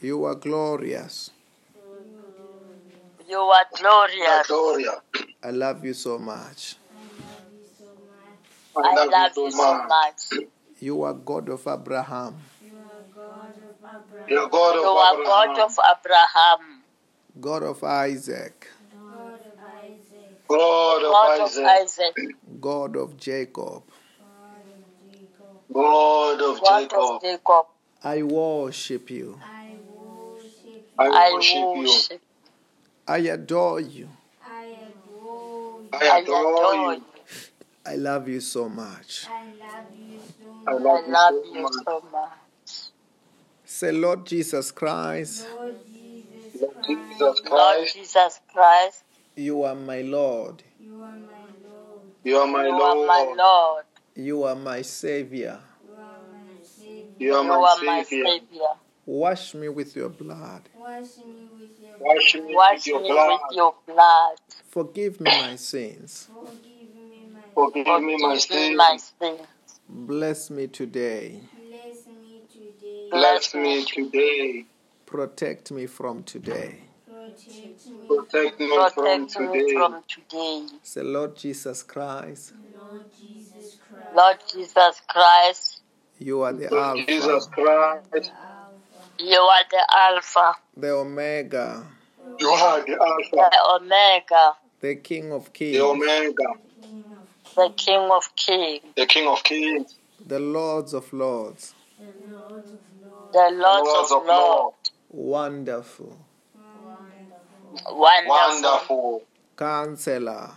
You are glorious. You are glorious. Gloria. I love you so much. I I love, love you you so so much. much. You are God of Abraham, You're God of Abraham. You are Abraham, God of Abraham, God of Isaac, God of God of Isaac, Isaac, God of Jacob. God of God Jacob. of Jacob. I worship you. I I worship you. worship. I adore you. I I adore adore you. you. I love you so much. I I love you love so you much. so much. Say, Lord Jesus Christ, Lord Jesus Lord Christ, Jesus Christ, you are my Lord. you are my Lord. you are my Lord. Lord. You are my Savior. You You are are my my Savior. Savior. Wash me with your blood. Wash me with your Wash blood. me with your blood. Forgive me my sins. Forgive me my Forgive me my Forgive me sins. my sins. Bless me today. Bless me today. Bless Bless me today. Protect me from today. Protect me. Protect me from Protect me today. from today. Say, Lord Jesus Christ, Lord Jesus Christ. Lord Jesus Christ, you are the Lord Jesus Christ, you are the Alpha, the Omega, you are the Alpha, the Omega, the King of Kings. the Kings, Omega, the King of Kings, the King of Kings, the Lords of Lords. the Lords of of Lords. Lords. Wonderful. Wonderful. Wonderful. Counselor.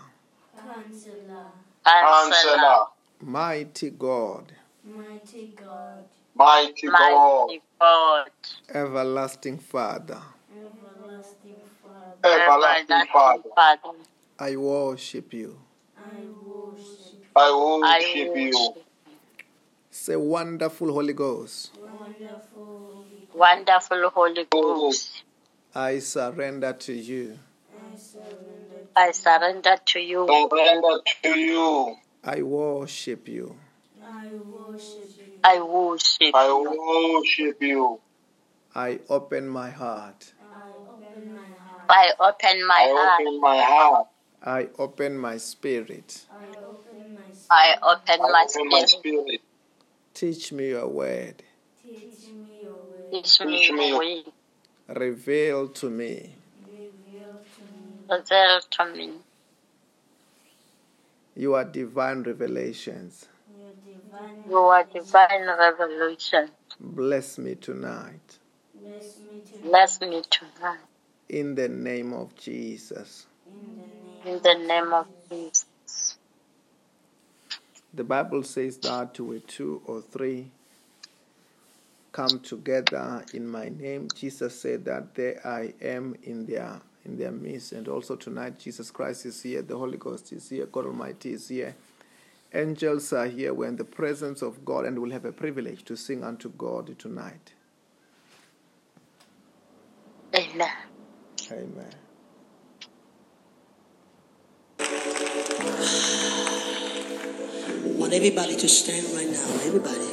Counselor. Counselor. Counselor. Mighty God. Mighty God. Mighty God. Mighty God. Everlasting Father. Everlasting Father. Everlasting Father. Father. I worship you. I worship. I Oh, worship you. worship Say, Wonderful Holy Ghost. Wonderful. Wonderful Holy oh. Ghost. I surrender to you. I surrender. To you. I Surrender to you. I worship you. I worship you. I worship I you. worship you. I open my heart. I open my heart. I open my heart. open my heart. I open my spirit. I open my spirit. I open I my open my spirit. spirit. Teach me your word. Teach me your way. Teach me your your- way. Reveal to me Reveal to me Reveal to me your divine revelations. Your divine. divine revelation. Bless me tonight. Bless me to Bless me tonight. In the name of Jesus. in the name. In the name of Jesus. The Bible says that where two or three come together in my name, Jesus said that there I am in their in their midst. And also tonight, Jesus Christ is here, the Holy Ghost is here, God Almighty is here. Angels are here. We're in the presence of God and we'll have a privilege to sing unto God tonight. Amen. Amen. I want everybody to stand right now. Everybody.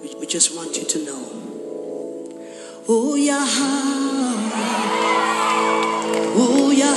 We, we just want you to know. Oh, yeah. Oh, yeah.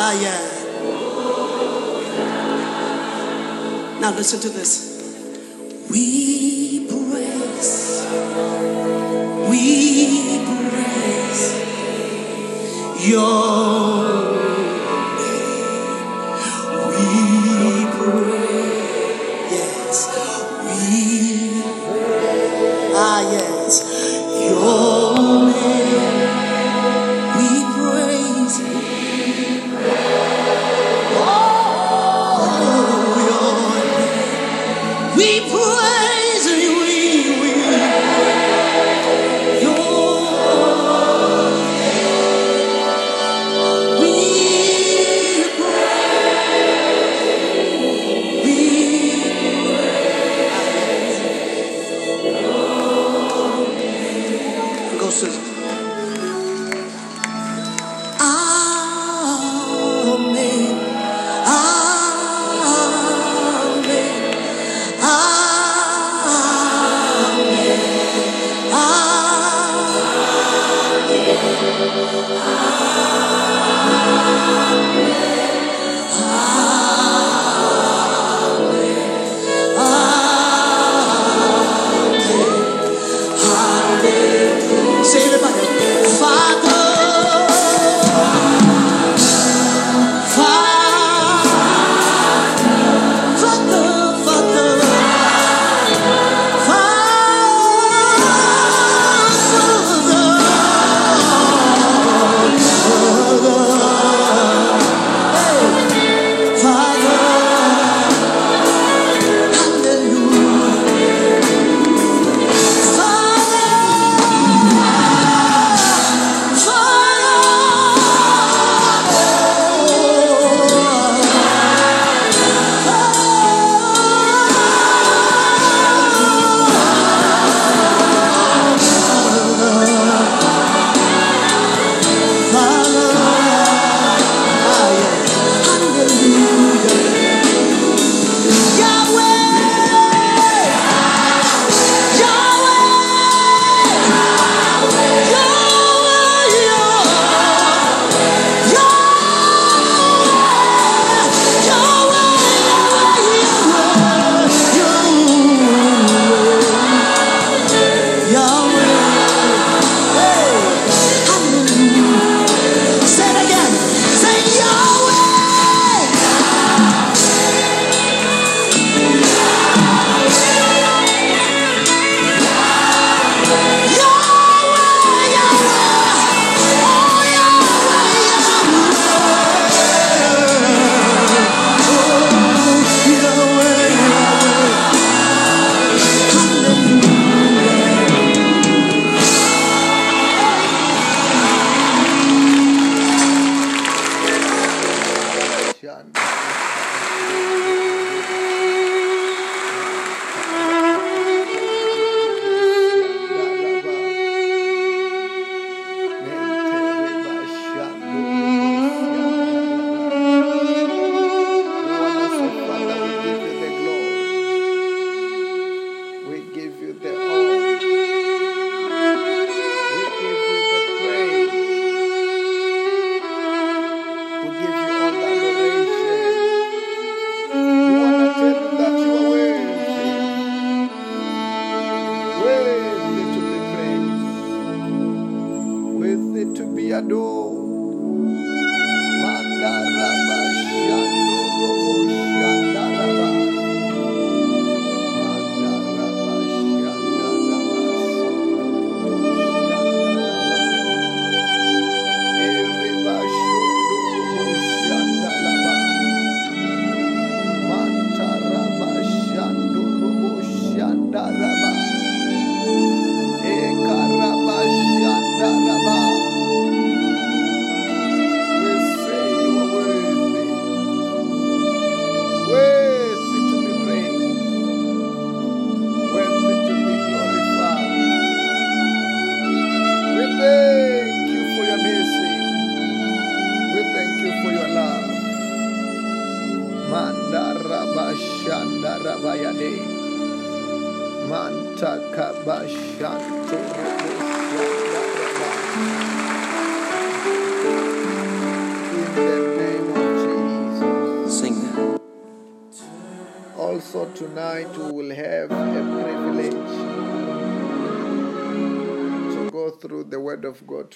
Ah, yeah. Now listen to this. We praise. We praise your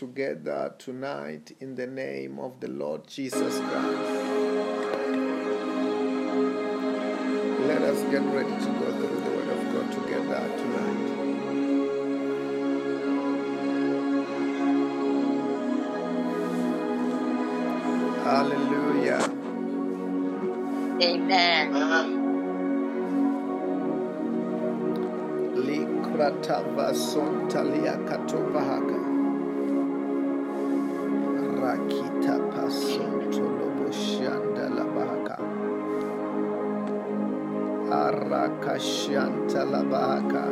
together tonight in the name of the Lord Jesus Christ. Let us get ready to go through the Word of God together tonight. Hallelujah. Amen. Likratava sontalia katovahaka. Rakita pasonto loboshanda labahaka. Arakashanta labahaka.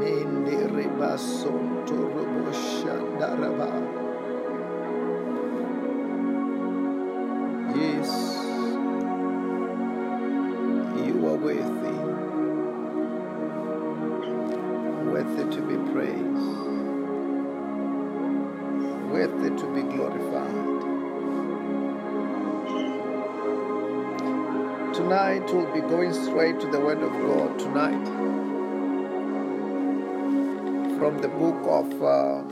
Mindi ribasonto roboshanda rabah. Yes, Tonight we'll be going straight to the Word of God tonight from the book of uh,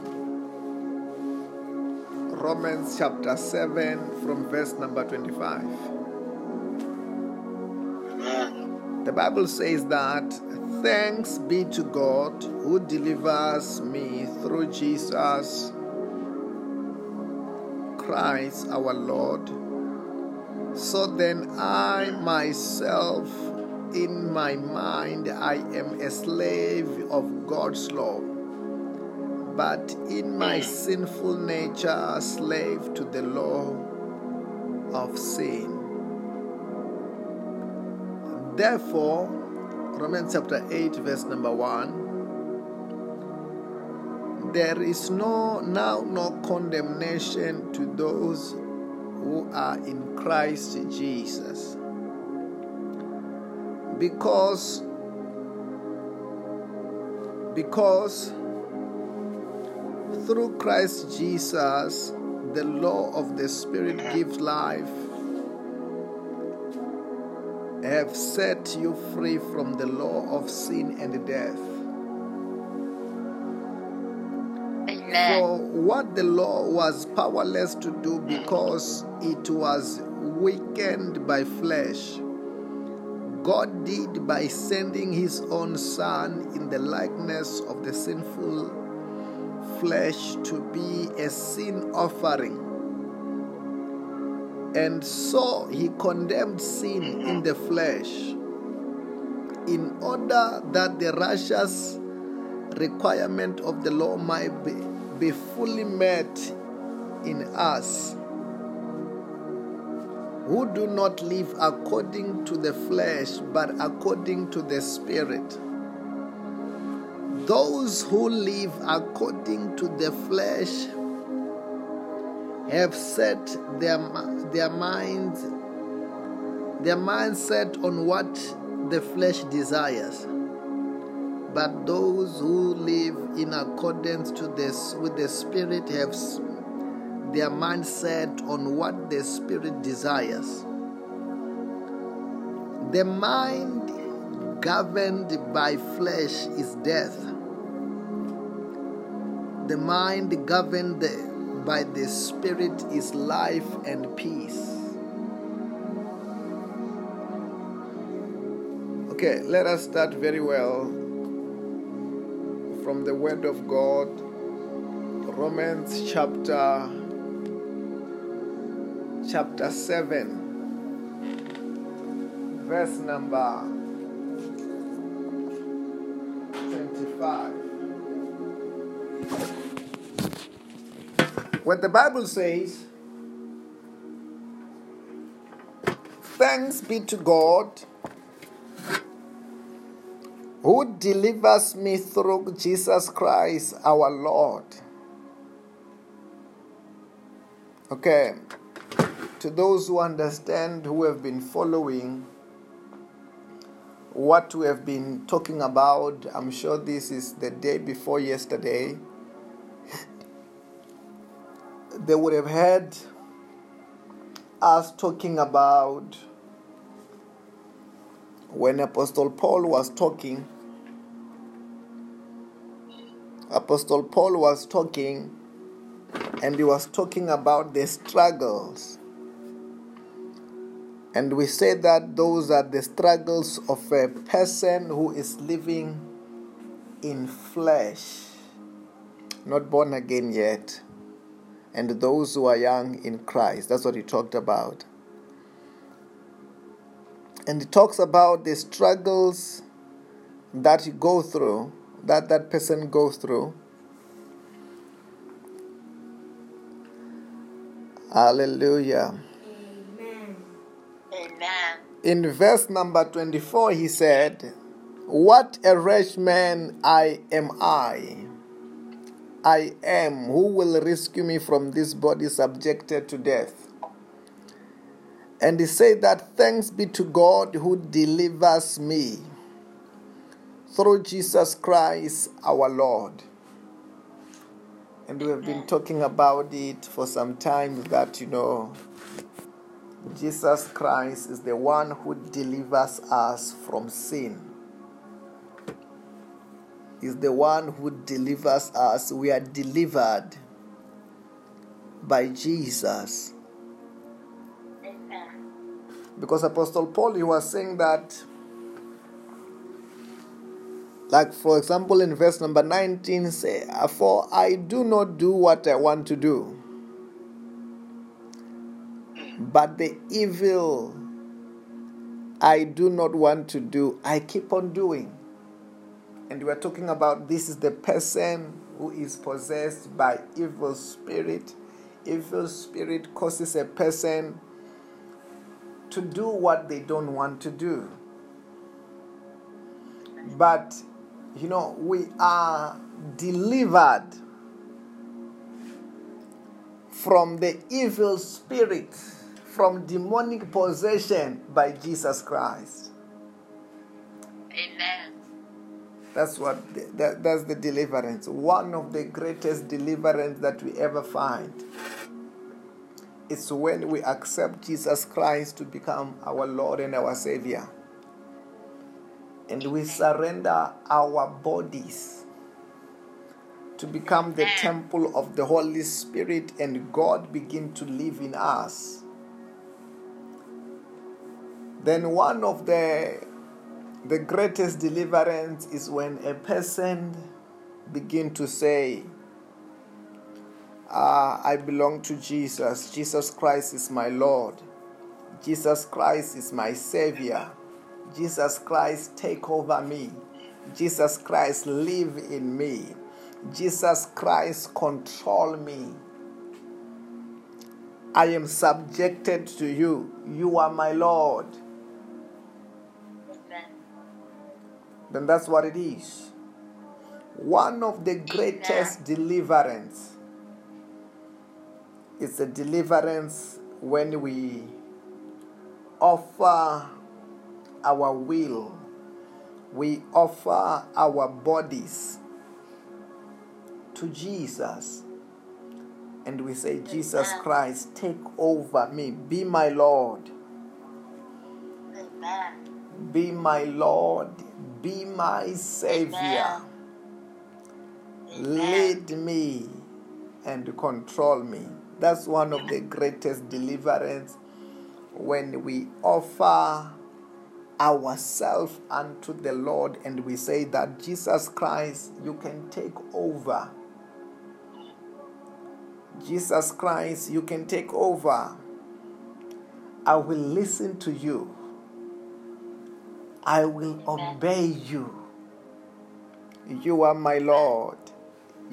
Romans chapter 7 from verse number 25. The Bible says that thanks be to God who delivers me through Jesus Christ our Lord. So then I myself in my mind I am a slave of God's law but in my sinful nature a slave to the law of sin. Therefore, Romans chapter 8, verse number 1 there is no now no condemnation to those who are in Christ Jesus. Because because through Christ Jesus, the law of the Spirit gives life, have set you free from the law of sin and death. Amen. For what the law was powerless to do mm. because it was weakened by flesh, God did by sending his own Son in the likeness of the sinful flesh to be a sin offering. And so he condemned sin mm-hmm. in the flesh in order that the righteous requirement of the law might be, be fully met in us who do not live according to the flesh but according to the spirit. Those who live according to the flesh have set their, their minds their mindset on what the flesh desires. But those who live in accordance to this with the spirit have their mindset on what the spirit desires. The mind governed by flesh is death. The mind governed by the Spirit is life and peace. Okay, let us start very well from the Word of God, Romans chapter chapter 7, verse number 25. what the Bible says, Thanks be to God who delivers me through Jesus Christ our Lord. Okay, to those who understand, who have been following what we have been talking about. I'm sure this is the day before yesterday. They would have heard us talking about when Apostle Paul was talking. Apostle Paul was talking and he was talking about the struggles. And we say that those are the struggles of a person who is living in flesh, not born again yet, and those who are young in Christ. That's what he talked about. And he talks about the struggles that you go through, that that person goes through. Hallelujah. Amen. Amen. In verse number 24, he said, What a wretched man I am I. I am. Who will rescue me from this body subjected to death? And he said that thanks be to God who delivers me through Jesus Christ our Lord. And we have been talking about it for some time that, you know, Jesus Christ is the one who delivers us from sin. Is the one who delivers us. We are delivered by Jesus. Because Apostle Paul he was saying that like for example in verse number 19 say for I do not do what I want to do but the evil I do not want to do I keep on doing and we are talking about this is the person who is possessed by evil spirit evil spirit causes a person to do what they don't want to do. But, you know, we are delivered from the evil spirit, from demonic possession by Jesus Christ. Amen. That's what the, that, that's the deliverance. One of the greatest deliverance that we ever find. It's when we accept Jesus Christ to become our Lord and our Savior. And we surrender our bodies to become the temple of the Holy Spirit and God begin to live in us. Then one of the the greatest deliverance is when a person begin to say, uh, I belong to Jesus. Jesus Christ is my Lord. Jesus Christ is my Savior. Jesus Christ take over me. Jesus Christ live in me. Jesus Christ control me. I am subjected to you. You are my Lord. Amen. Then that's what it is. One of the greatest deliverance is a deliverance when we offer our will, we offer our bodies to Jesus. And we say, Jesus Amen. Christ, take over me. Be my Lord. Amen. Be my Lord. Be my Savior. Amen. Lead me and control me. That's one of the greatest deliverance when we offer ourselves unto the Lord and we say that Jesus Christ, you can take over. Jesus Christ, you can take over. I will listen to you. I will obey you. You are my Lord.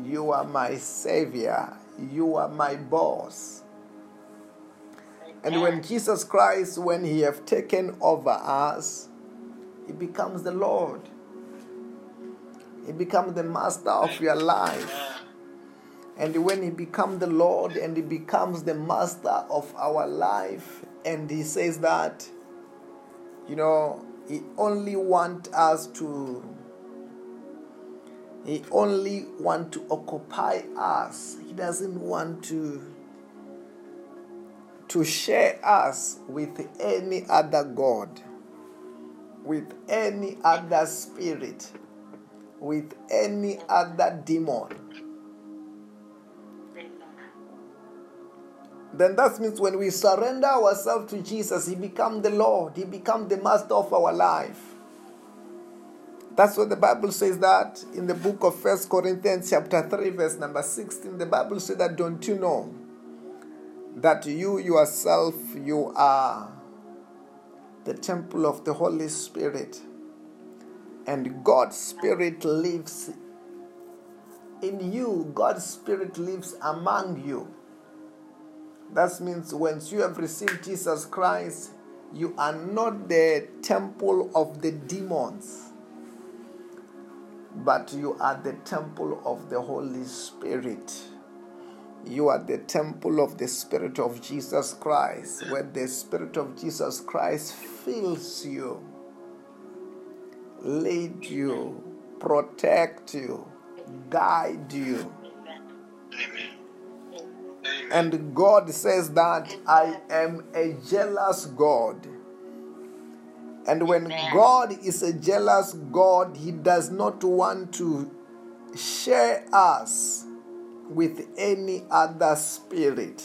You are my Savior. You are my boss. And when Jesus Christ, when He have taken over us, He becomes the Lord. He becomes the master of your life. And when He becomes the Lord and He becomes the master of our life, and He says that, you know, He only want us to he only want to occupy us. He doesn't want to to share us with any other god, with any other spirit, with any other demon. Then that means when we surrender ourselves to Jesus, He become the Lord, He become the master of our life. That's what the Bible says that in the book of First Corinthians chapter 3 verse number 16 the Bible says that don't you know that you yourself you are the temple of the Holy Spirit. And God's spirit lives in you. God's spirit lives among you. That means once you have received Jesus Christ you are not the temple of the demons but you are the temple of the Holy Spirit. You are the temple of the Spirit of Jesus Christ, where the Spirit of Jesus Christ fills you, lead you, protect you, guide you. And God says that I am a jealous God. And when God is a jealous God, He does not want to share us with any other spirit,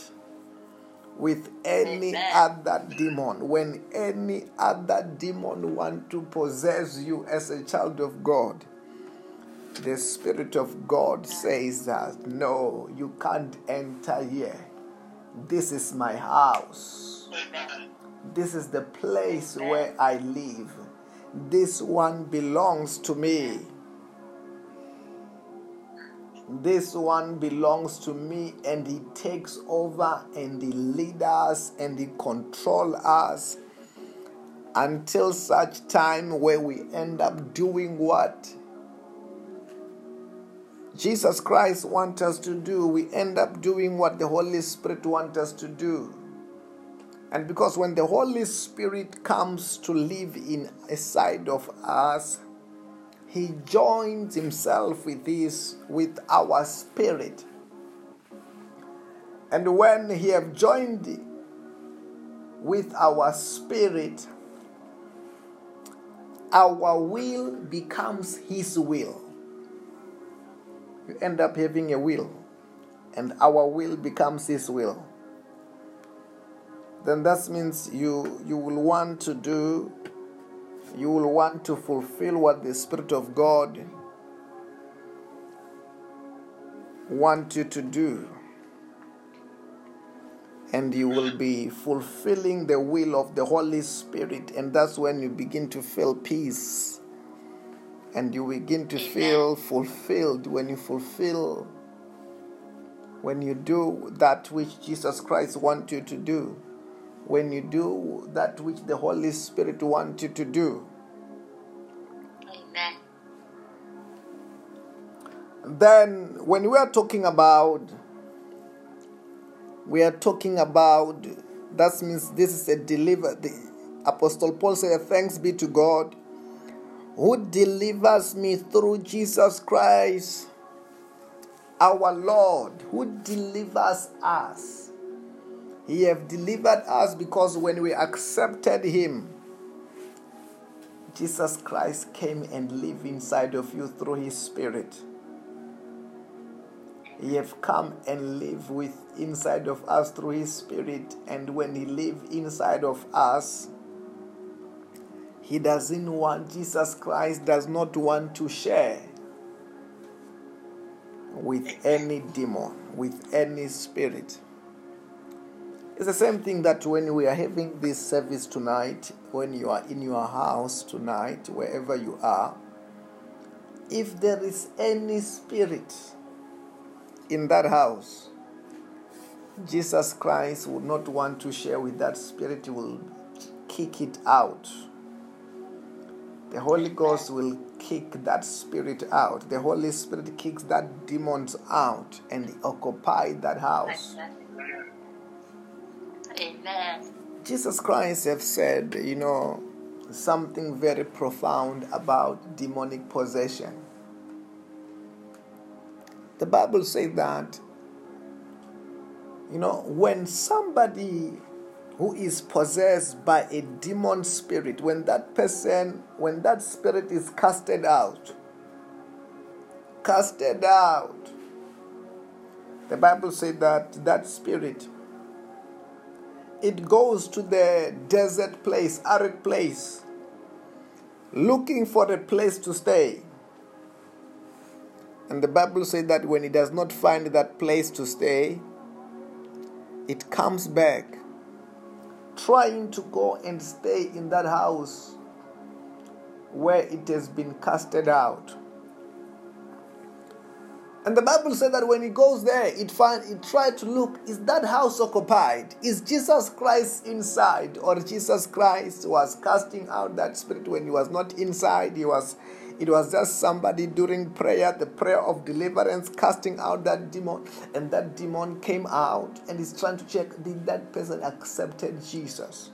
with any Amen. other demon. When any other demon want to possess you as a child of God, the Spirit of God says that no, you can't enter here. This is my house. This is the place where I live. This one belongs to me. This one belongs to me, and He takes over and He leads us and He controls us until such time where we end up doing what Jesus Christ wants us to do. We end up doing what the Holy Spirit wants us to do. And because when the Holy Spirit comes to live in a side of us, he joins himself with his with our spirit. And when he have joined with our spirit, our will becomes his will. You end up having a will, and our will becomes his will then that means you you will want to do you will want to fulfill what the spirit of god want you to do. And you will be fulfilling the will of the holy spirit. And that's when you begin to feel peace. And you begin to feel fulfilled. When you fulfill when you do that which jesus christ wants you to do when you do that which the Holy Spirit wants you to do. Amen. Then, when we are talking about, we are talking about, that means this is a deliver. The Apostle Paul said, Thanks be to God who delivers me through Jesus Christ, our Lord, who delivers us. He have delivered us because when we accepted him, Jesus Christ came and lived inside of you through his spirit. He have come and live with inside of us through his spirit and when he live inside of us he doesn't want Jesus Christ does not want to share with any demon with any spirit it's the same thing that when we are having this service tonight, when you are in your house tonight, wherever you are, if there is any spirit in that house, Jesus Christ would not want to share with that spirit, he will kick it out. The Holy Ghost will kick that spirit out. The Holy Spirit kicks that demons out and occupy that house. Amen. Jesus Christ have said, you know, something very profound about demonic possession. The Bible says that, you know, when somebody who is possessed by a demon spirit, when that person, when that spirit is casted out, casted out, the Bible said that that spirit, it goes to the desert place, arid place, looking for a place to stay. And the Bible says that when it does not find that place to stay, it comes back, trying to go and stay in that house where it has been casted out. And the Bible said that when he goes there, it find it tried to look, is that house occupied? Is Jesus Christ inside? Or Jesus Christ was casting out that spirit when he was not inside, he was it was just somebody during prayer, the prayer of deliverance, casting out that demon, and that demon came out and is trying to check did that person accepted Jesus?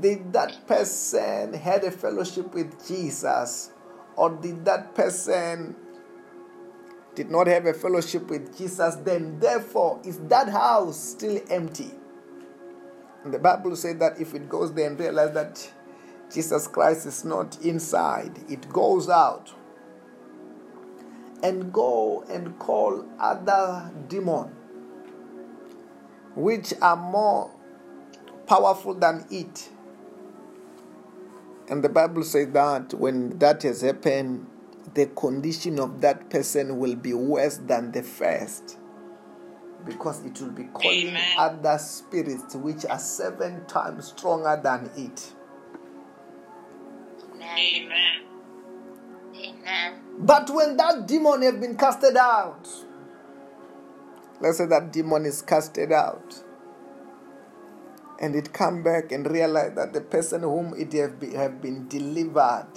Did that person had a fellowship with Jesus? Or did that person did not have a fellowship with Jesus, then therefore is that house still empty? And the Bible said that if it goes there and realize that Jesus Christ is not inside, it goes out and go and call other demon which are more powerful than it. And the Bible says that when that has happened, the condition of that person will be worse than the first because it will be calling Amen. other spirits which are seven times stronger than it. Amen. Amen. But when that demon have been casted out, let's say that demon is casted out, and it come back and realize that the person whom it have been, have been delivered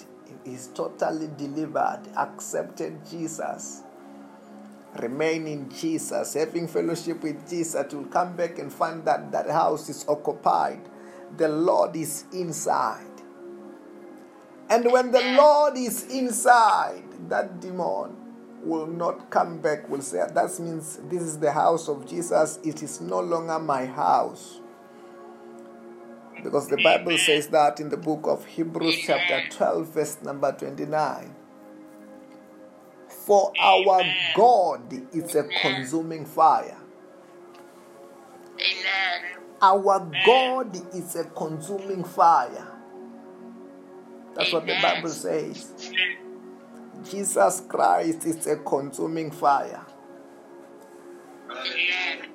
is totally delivered, accepted Jesus, remain in Jesus, having fellowship with Jesus, will come back and find that that house is occupied. The Lord is inside. And when the Lord is inside, that demon will not come back, will say, That means this is the house of Jesus. It is no longer my house. Because the Bible says that in the book of Hebrews, chapter 12, verse number 29. For our God is a consuming fire. Amen. Our God is a consuming fire. That's what the Bible says. Jesus Christ is a consuming fire. Amen.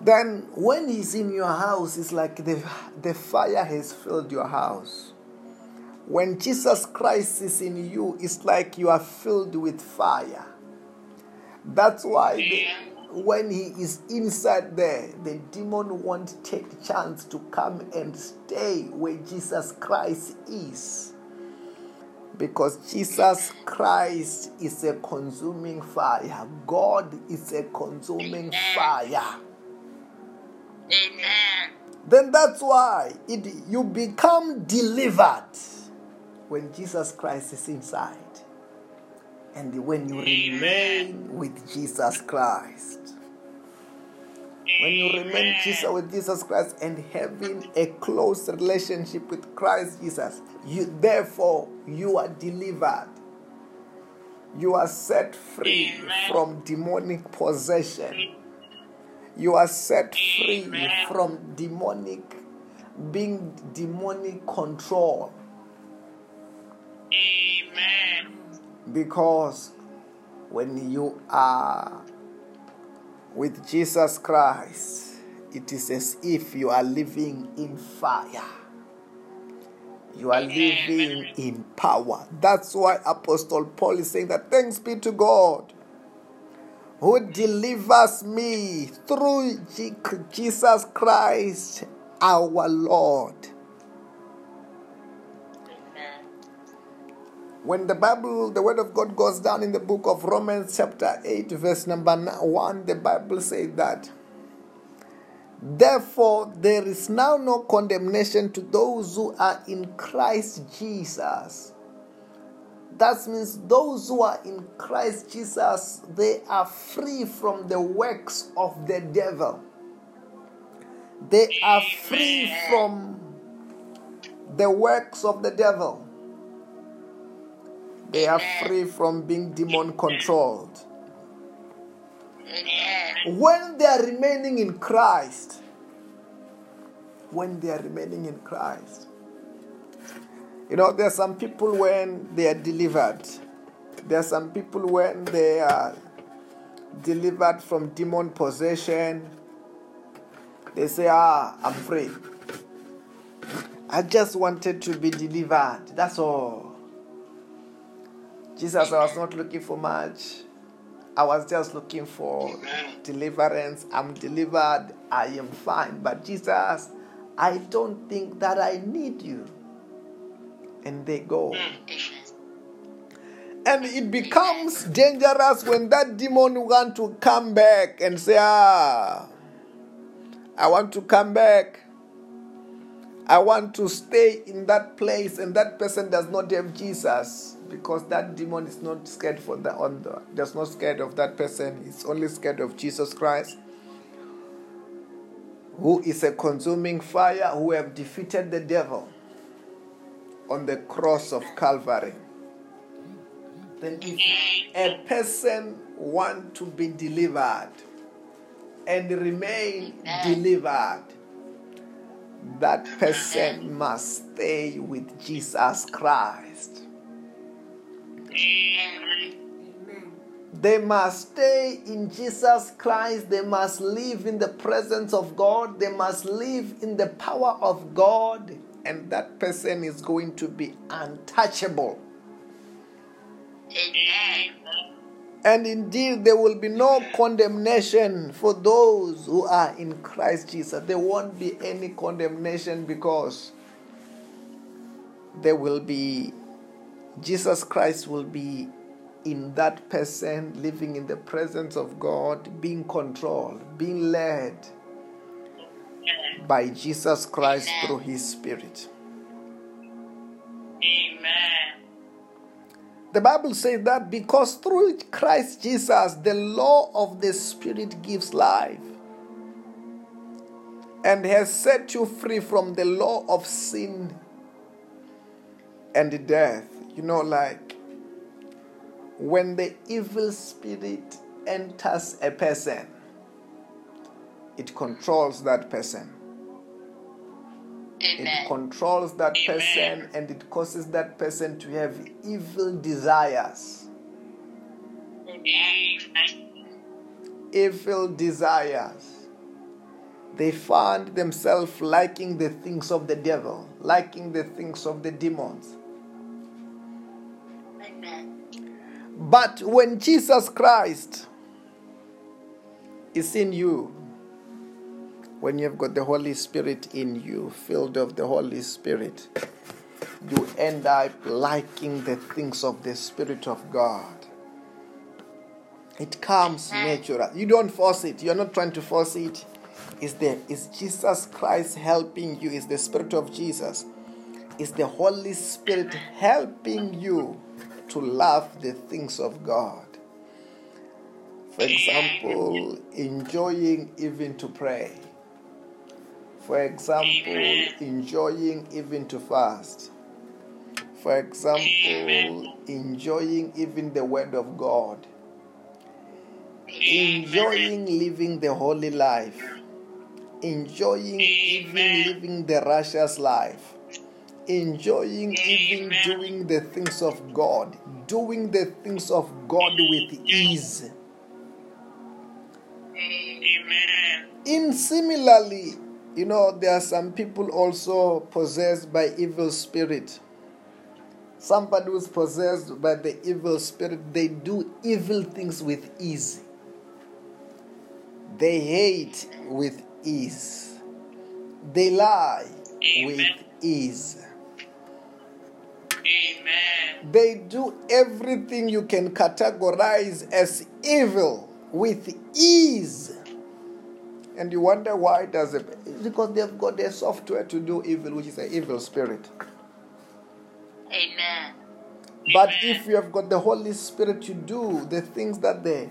Then, when He's in your house, it's like the, the fire has filled your house. When Jesus Christ is in you, it's like you are filled with fire. That's why the, when He is inside there, the demon won't take chance to come and stay where Jesus Christ is. Because Jesus Christ is a consuming fire. God is a consuming fire. Amen. Then that's why it, you become delivered when Jesus Christ is inside. And when you remain with Jesus Christ. When you remain Jesus with Jesus Christ and having a close relationship with Christ Jesus, you therefore you are delivered. You are set free Amen. from demonic possession. You are set free from demonic being demonic control Amen. because when you are with Jesus Christ, it is as if you are living in fire. You are living in power. That's why Apostle Paul is saying that thanks be to God who delivers me through Jesus Christ our Lord. Amen. When the Bible, the Word of God goes down in the book of Romans, chapter 8, verse number 1, the Bible says that Therefore, there is now no condemnation to those who are in Christ Jesus. That means those who are in Christ Jesus, they are free from the works of the devil. They are free from the works of the devil. They are free from being demon controlled. When they are remaining in Christ, when they are remaining in Christ, you know, there are some people when they are delivered, there are some people when they are delivered from demon possession, they say, Ah, I'm free. I just wanted to be delivered. That's all. Jesus, I was not looking for much. I was just looking for deliverance. I'm delivered. I am fine. But Jesus, I don't think that I need you. And they go. And it becomes dangerous when that demon want to come back and say, Ah, I want to come back. I want to stay in that place, and that person does not have Jesus because that demon is not scared for the on the does not scared of that person. It's only scared of Jesus Christ, who is a consuming fire, who have defeated the devil on the cross of Calvary. Then if a person want to be delivered and remain delivered, that person must stay with Jesus Christ. Amen. They must stay in Jesus Christ. They must live in the presence of God. They must live in the power of God. And that person is going to be untouchable. Amen. And indeed, there will be no condemnation for those who are in Christ Jesus. There won't be any condemnation because there will be, Jesus Christ will be in that person, living in the presence of God, being controlled, being led by Jesus Christ through His Spirit. Amen. The Bible says that because through Christ Jesus, the law of the Spirit gives life and has set you free from the law of sin and death. You know, like when the evil spirit enters a person, it controls that person. It controls that person and it causes that person to have evil desires. Amen. Evil desires. They find themselves liking the things of the devil, liking the things of the demons. Amen. But when Jesus Christ is in you, when you've got the Holy Spirit in you, filled of the Holy Spirit, you end up liking the things of the Spirit of God. It comes natural. You don't force it. You're not trying to force it. Is the is Jesus Christ helping you? Is the Spirit of Jesus? Is the Holy Spirit helping you to love the things of God? For example, enjoying even to pray. For example, enjoying even to fast. For example, enjoying even the Word of God. Enjoying living the holy life. Enjoying even living the righteous life. Enjoying even doing the things of God. Doing the things of God with ease. Amen. In similarly, you know, there are some people also possessed by evil spirit. Somebody who's possessed by the evil spirit, they do evil things with ease. They hate with ease. They lie with ease. Amen. They do everything you can categorize as evil with ease. And you wonder why does it? It's because they've got their software to do evil, which is an evil spirit. Amen. But if you have got the Holy Spirit, to do the things that the,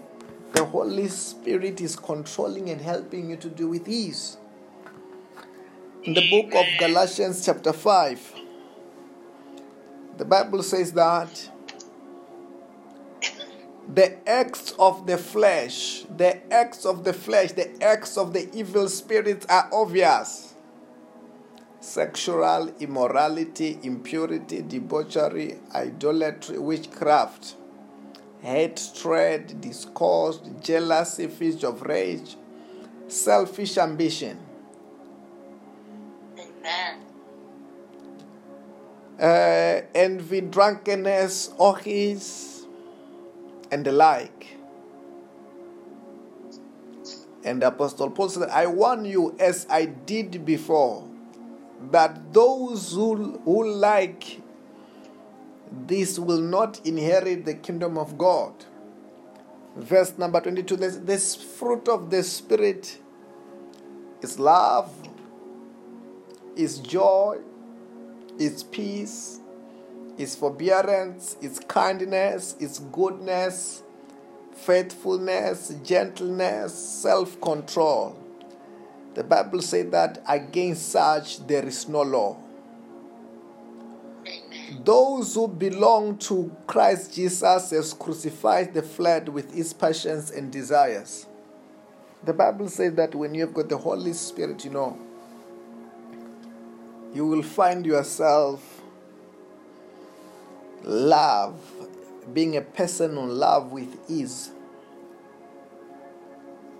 the Holy Spirit is controlling and helping you to do with ease. In the book of Galatians, chapter 5, the Bible says that the acts of the flesh, the acts of the flesh, the acts of the evil spirits are obvious sexual immorality, impurity, debauchery, idolatry, witchcraft, hatred, discord, jealousy, fits of rage, selfish ambition, Amen. uh, envy, drunkenness, orgies, and the like. And the Apostle Paul said, I warn you, as I did before, that those who, who like this will not inherit the kingdom of God. Verse number 22 this, this fruit of the Spirit is love, is joy, is peace, is forbearance, is kindness, is goodness, faithfulness, gentleness, self control. The Bible says that against such there is no law. Those who belong to Christ Jesus has crucified the flesh with its passions and desires. The Bible says that when you've got the Holy Spirit, you know, you will find yourself love, being a person on love with ease,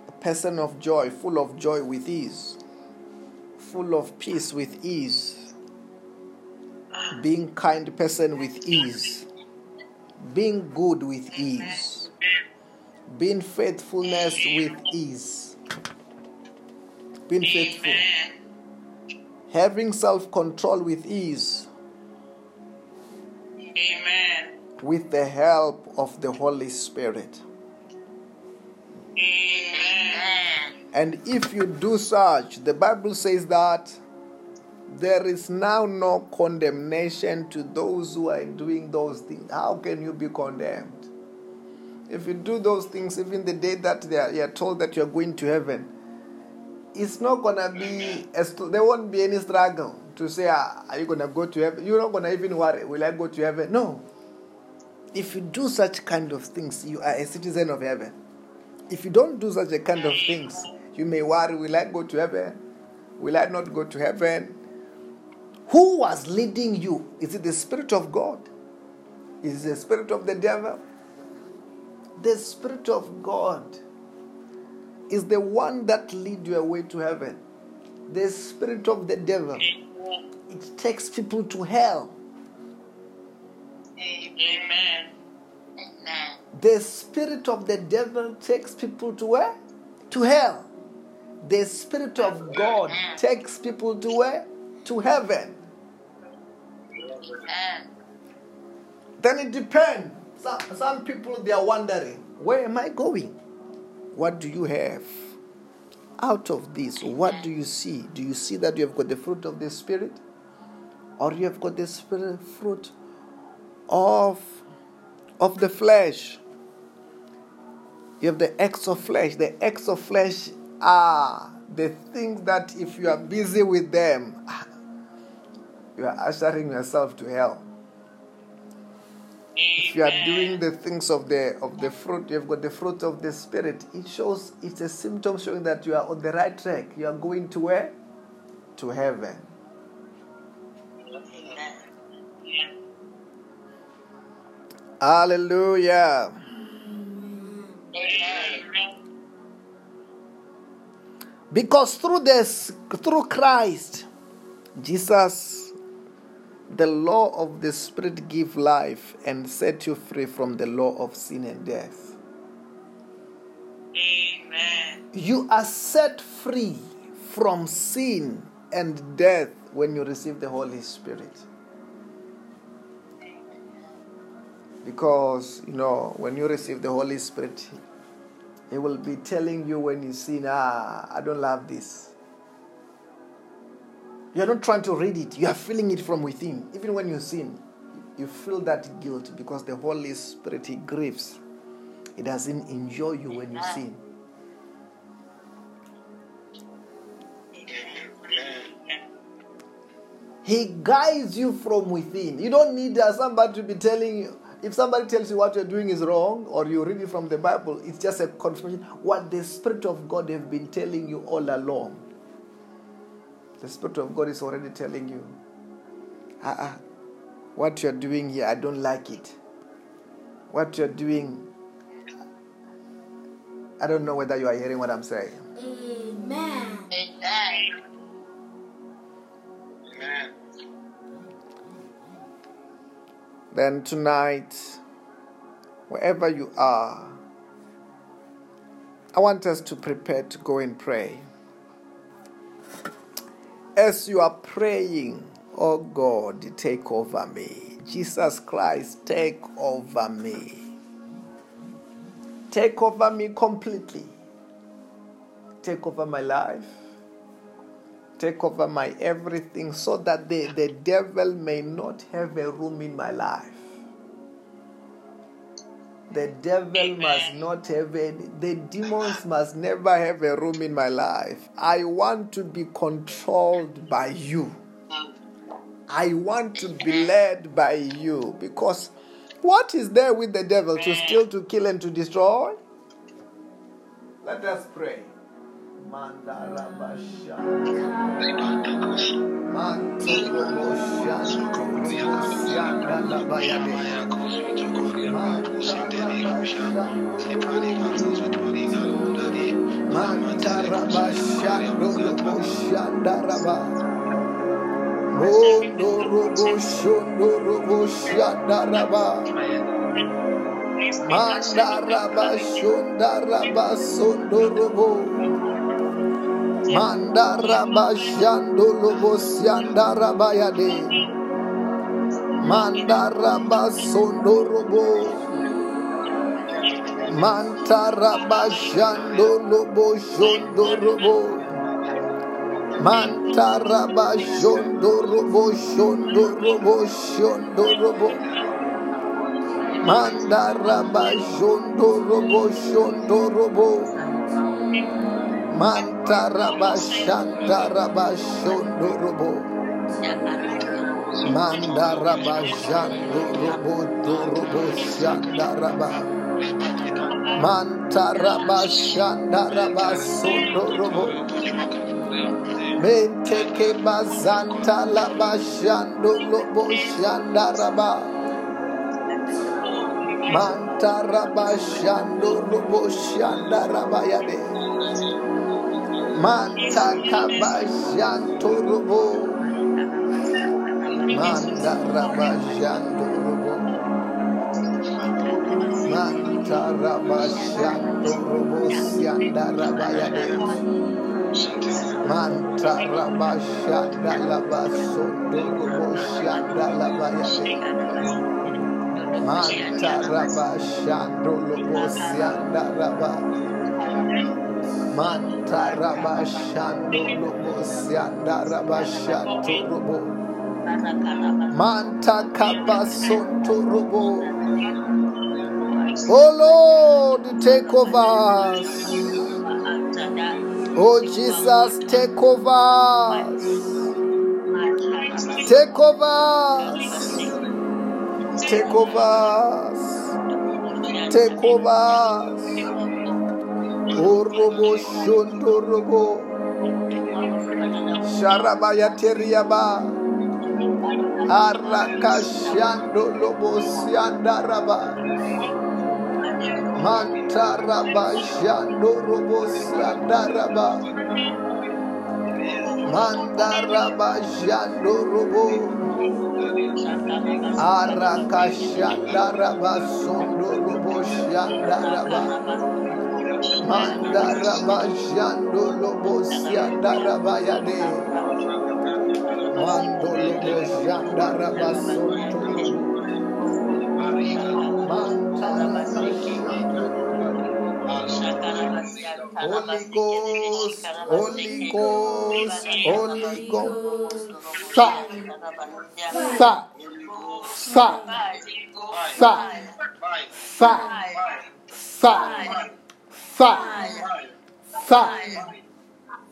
a person of joy, full of joy with ease, full of peace with ease, being kind person with ease, being good with ease, being faithfulness with ease, being faithful, having self control with ease, Amen. with the help of the Holy Spirit. Amen. And if you do such, the Bible says that there is now no condemnation to those who are doing those things. How can you be condemned? If you do those things, even the day that they are, you are told that you're going to heaven, it's not gonna be. a There won't be any struggle to say, ah, "Are you gonna go to heaven?" You're not gonna even worry. Will I go to heaven? No. If you do such kind of things, you are a citizen of heaven. If you don't do such a kind of things, you may worry, will I go to heaven? Will I not go to heaven? Who was leading you? Is it the Spirit of God? Is it the Spirit of the devil? The Spirit of God is the one that lead you away to heaven. The Spirit of the devil, it takes people to hell. Amen. Amen. The spirit of the devil takes people to where? To hell. The spirit of God takes people to where? To heaven. Amen. Then it depends. Some, some people they are wondering, where am I going? What do you have? Out of this, what do you see? Do you see that you have got the fruit of the spirit? Or you have got the spirit fruit of of the flesh? You have the acts of flesh. The acts of flesh are the things that if you are busy with them, you are ushering yourself to hell. If you are doing the things of the of the fruit, you've got the fruit of the spirit. It shows it's a symptom showing that you are on the right track. You are going to where? To heaven. Hallelujah. Because through this, through Christ, Jesus, the law of the Spirit give life and set you free from the law of sin and death. Amen. You are set free from sin and death when you receive the Holy Spirit. Because, you know, when you receive the Holy Spirit, He will be telling you when you sin, ah, I don't love this. You're not trying to read it, you are feeling it from within. Even when you sin, you feel that guilt because the Holy Spirit, He grieves. He doesn't enjoy you when you sin. He guides you from within. You don't need uh, somebody to be telling you. If somebody tells you what you're doing is wrong, or you read it from the Bible, it's just a confirmation. What the Spirit of God have been telling you all along. The Spirit of God is already telling you, uh-uh, what you're doing here, I don't like it. What you're doing, I don't know whether you are hearing what I'm saying. Amen. Amen. Amen. Then tonight, wherever you are, I want us to prepare to go and pray. As you are praying, oh God, take over me. Jesus Christ, take over me. Take over me completely. Take over my life. Take over my everything so that the, the devil may not have a room in my life. The devil must not have any, the demons must never have a room in my life. I want to be controlled by you. I want to be led by you because what is there with the devil to steal, to kill, and to destroy? Let us pray. Mandarabasha. Mandaraba shundaraba sondorobo Mandaraba shandolobo siandaraba yade Mandaraba sondorobo Mantaraba shandolobo shondorobo Mantaraba shondorobo shondorobo shondorobo Mandaraba shondorobo shondorobo shondorobo Mandaraba shandorobo dorobo shandaraba Mantaraba shandaraba sondorobo Menteke bazanta laba shandolobo shandaraba Mantaraba shandolobo shandaraba yade Mantakaba shantorobo Mandaraba shandorobo Mantaraba shandorobo shandaraba yade Mantaraba shandalaba sondorobo shandalaba yade Shandolobo shandaraba shantorobo Mantakaba sontorobo Oh Lord, take over us. Oh Jesus, take over us. Take over us. Take over us. Take over us. Orobo shondorobo. Sharabaya teriaba. Arakashando lobo siandaraba. Mantaraba shando robo siandaraba. Mandaraba shando robo. Arakashandaraba sondo robo shandaraba. Mandaraba shando lobo siandaraba yade. Mando lobo shandaraba sondo robo. Mantaraba shando robo. Holy Ghost, Holy Ghost, Holy Ghost. Fire, fire, fire, fire, fire, fire, fire,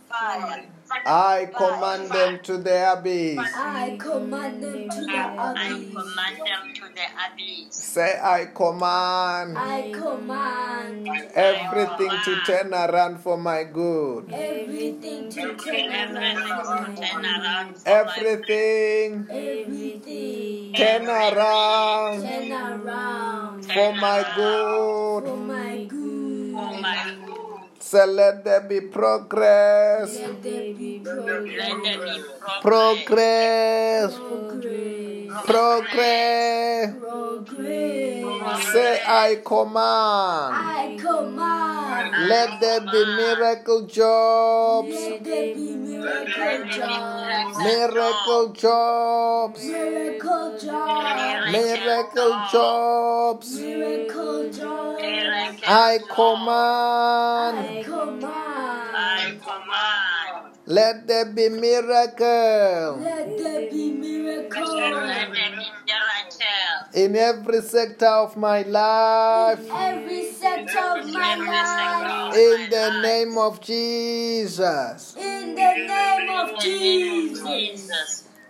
fire. I command them to the abyss. I command them to the I abyss. command them to the abyss. Say, I command I command everything to turn around for my good. everything to turn Everything around. to turn around. for my Everything Everything turn around turn around for my good. for my So let there be progress, Let there be progress. Let there be progress. progress, Progress. Progress. Progress. Say, I command. I command. Let there be miracle jobs, Let there be miracle jobs. miracle jobs, Miracle jobs. miracle jobs. Miracle jobs. I command. I command. I command. Let there be miracle Let there be miracles Let there be miracle. in every sector of my life. every sector of my life. In the name of Jesus. In the name of Jesus.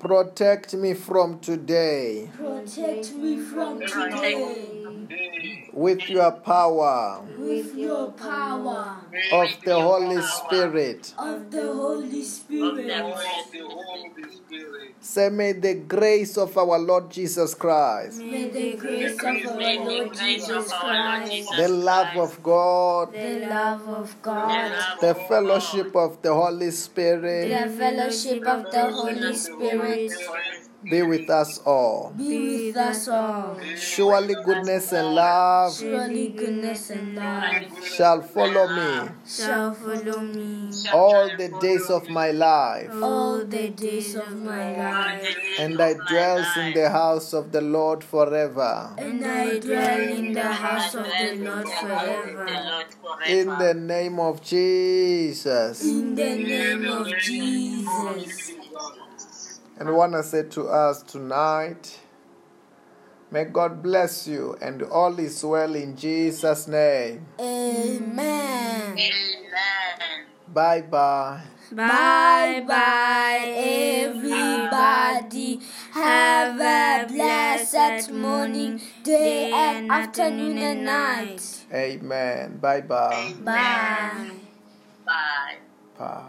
Protect me from today. Protect me from today. With your power. With your power. Of the Holy Spirit. of the Holy Spirit. Say, may the grace of our Lord Jesus Christ, May the grace of our Lord Jesus of our Lord Christ, the love of God, the love of God, the fellowship of the Holy Spirit the fellowship of the Holy Spirit be with us all. be with us all. Surely goodness and love Surely goodness and love shall follow me shall follow me all the days of my life, all the days of my life, and I dwells in the house of the Lord forever. and I dwell in the house of the Lord the forever. Lord forever. In the name of Jesus. In the name of Jesus. And I want to say to us tonight, may God bless you and all is well in Jesus' name. Amen. Amen. Bye bye. Bye bye, everybody. Have a blessed morning, day, and afternoon and night. Amen. Bye bye. Bye. Bye. Bye.